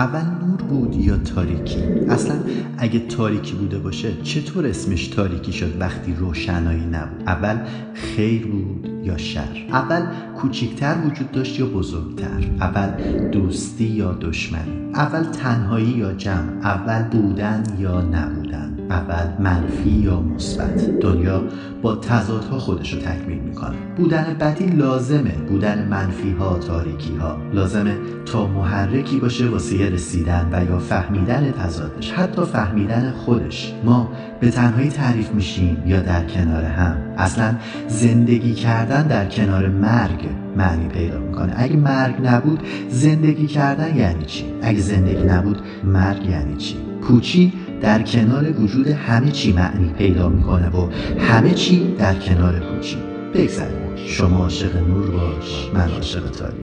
اول نور بود یا تاریکی؟ اصلا اگه تاریکی بوده باشه چطور اسمش تاریکی شد وقتی روشنایی نبود؟ اول خیر بود یا شر؟ اول کوچیکتر وجود داشت یا بزرگتر؟ اول دوستی یا دشمنی اول تنهایی یا جمع؟ اول بودن یا نبودن؟ اول منفی یا مثبت؟ دنیا با تضادها خودش رو تکمیل می‌کنه. بودن بدی لازمه. بودن منفی ها تاریکی ها لازمه تا محرکی باشه واسه رسیدن و یا فهمیدن تضادش. حتی فهمیدن خودش. ما به تنهایی تعریف میشیم یا در کنار هم. اصلا زندگی کردن در کنار مرگ معنی پیدا می‌کنه. اگه مرگ نبود زندگی کردن یعنی چی؟ اگه زندگی نبود مرگ یعنی چی؟ پوچی در کنار وجود همه چی معنی پیدا می‌کنه و همه چی در کنار پوچی بگذاریم. شما عاشق نور باش. من عاشق تاریک.